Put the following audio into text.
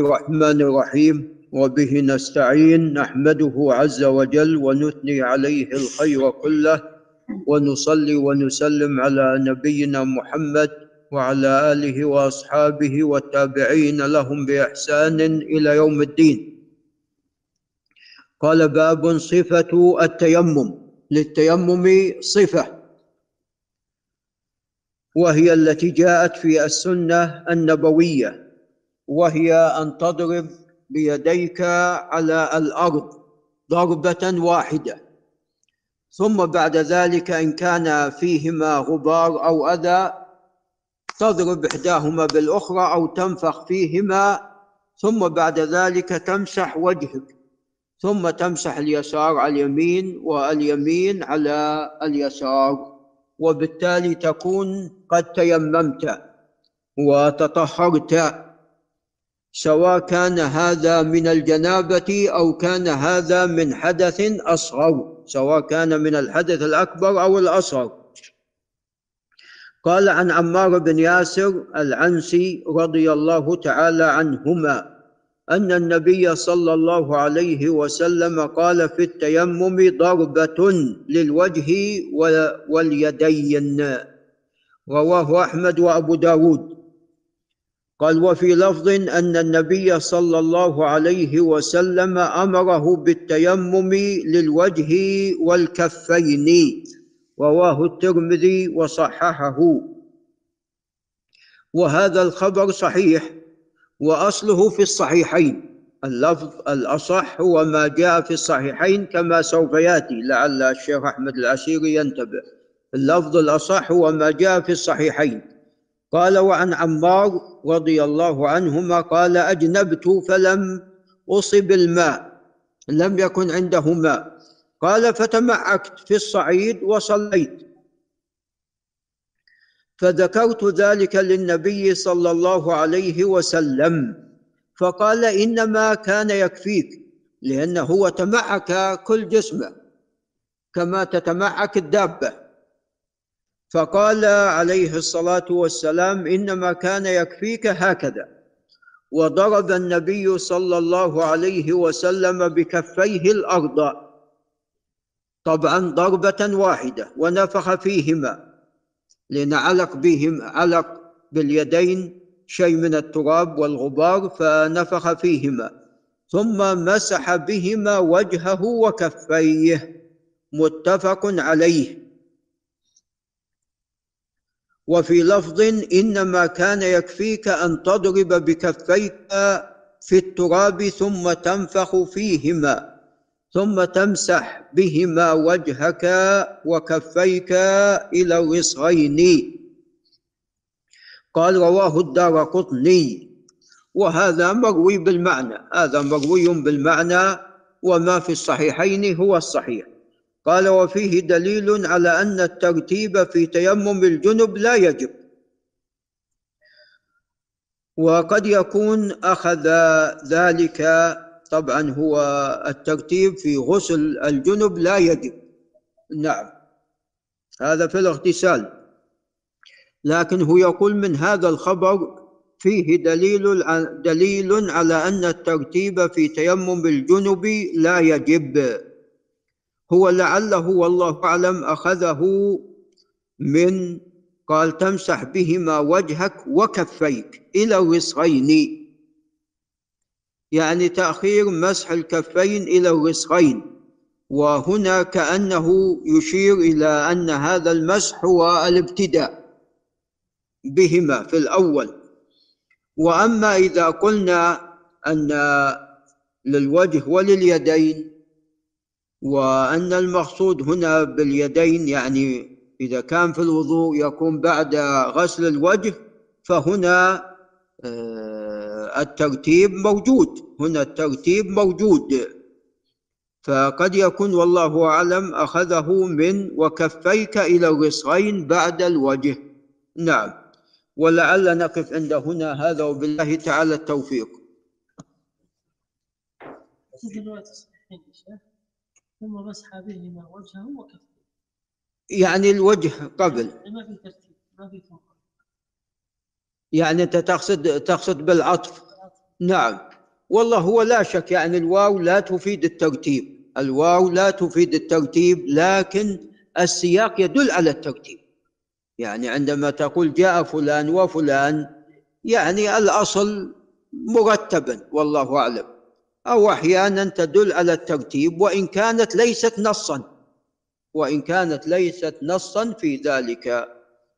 الرحمن الرحيم. وبه نستعين نحمده عز وجل ونثني عليه الخير كله ونصلي ونسلم على نبينا محمد وعلى آله وأصحابه والتابعين لهم بإحسان إلى يوم الدين. قال باب صفة التيمم. للتيمم صفة. وهي التي جاءت في السنة النبوية. وهي أن تضرب بيديك على الأرض ضربة واحدة. ثم بعد ذلك إن كان فيهما غبار أو أذى تضرب إحداهما بالأخرى أو تنفخ فيهما. ثم بعد ذلك تمسح وجهك. ثم تمسح اليسار على اليمين واليمين على اليسار وبالتالي تكون قد تيممت وتطهرت. سواء كان هذا من الجنابة أو كان هذا من حدث أصغر سواء كان من الحدث الأكبر أو الأصغر. قال عن عمار بن ياسر العنسي رضي الله تعالى عنهما أن النبي صلى الله عليه وسلم قال في التيمم ضربة للوجه واليدين. رواه أحمد وأبو داود. قال وفي لفظ أن النبي صلى الله عليه وسلم أمره بالتيمم للوجه والكفين رواه الترمذي وصححه. وهذا الخبر صحيح وأصله في الصحيحين. اللفظ الأصح هو ما جاء في الصحيحين كما سوف يأتي لعل الشيخ أحمد العسيري ينتبه. اللفظ الأصح هو ما جاء في الصحيحين. قال وعن عمار رضي الله عنهما قال أجنبت فلم أصب الماء لم يكن عنده ماء. قال فتمعكت في الصعيد وصليت. فذكرت ذلك للنبي صلى الله عليه وسلم. فقال إنما كان يكفيك لأنه هو تمعك كل جسمه كما تتمعك الدابة. فقال عليه الصلاة والسلام إنما كان يكفيك هكذا. وضرب النبي صلى الله عليه وسلم بكفيه الأرض طبعا ضربة واحدة ونفخ فيهما لأن علق بهم علق باليدين شيء من التراب والغبار فنفخ فيهما. ثم مسح بهما وجهه وكفيه متفق عليه. وفي لفظ إنما كان يكفيك أن تضرب بكفيك في التراب ثم تنفخ فيهما ثم تمسح بهما وجهك وكفيك إلى الوصغين قال رواه الدار قطني. وهذا مروي بالمعنى هذا مروي بالمعنى وما في الصحيحين هو الصحيح. قال وفيه دليل على أن الترتيب في تيمم الجنب لا يجب. وقد يكون أخذ ذلك طبعا هو الترتيب في غسل الجنب لا يجب. نعم هذا في الاغتسال. لكن هو يقول من هذا الخبر فيه دليل دليل على أن الترتيب في تيمم الجنب لا يجب. هو لعله والله أعلم أخذه من قال تمسح بهما وجهك وكفيك إلى الوسغين يعني تأخير مسح الكفين إلى الرسغين وهنا كأنه يشير إلى أن هذا المسح هو الابتداء بهما في الأول. وأما إذا قلنا أن للوجه ولليدين وأن المقصود هنا باليدين يعني إذا كان في الوضوء يكون بعد غسل الوجه فهنا آه، الترتيب موجود. هنا الترتيب موجود. فقد يكون والله أعلم أخذه من وكفيك إلى الرسغين بعد الوجه. نعم. ولعل نقف عند هنا. هذا وبالله تعالى التوفيق. ثم مسح بهما وجهه وكفيه يعني الوجه قبل. ما في ترتيب ما في يعني أنت تقصد تقصد بالعطف. نعم. والله هو لا شك يعني الواو لا تفيد الترتيب. الواو لا تفيد الترتيب لكن السياق يدل على الترتيب. يعني عندما تقول جاء فلان وفلان يعني الأصل مرتبا والله أعلم. أو أحيانا تدل على الترتيب وإن كانت ليست نصا. وإن كانت ليست نصا في ذلك.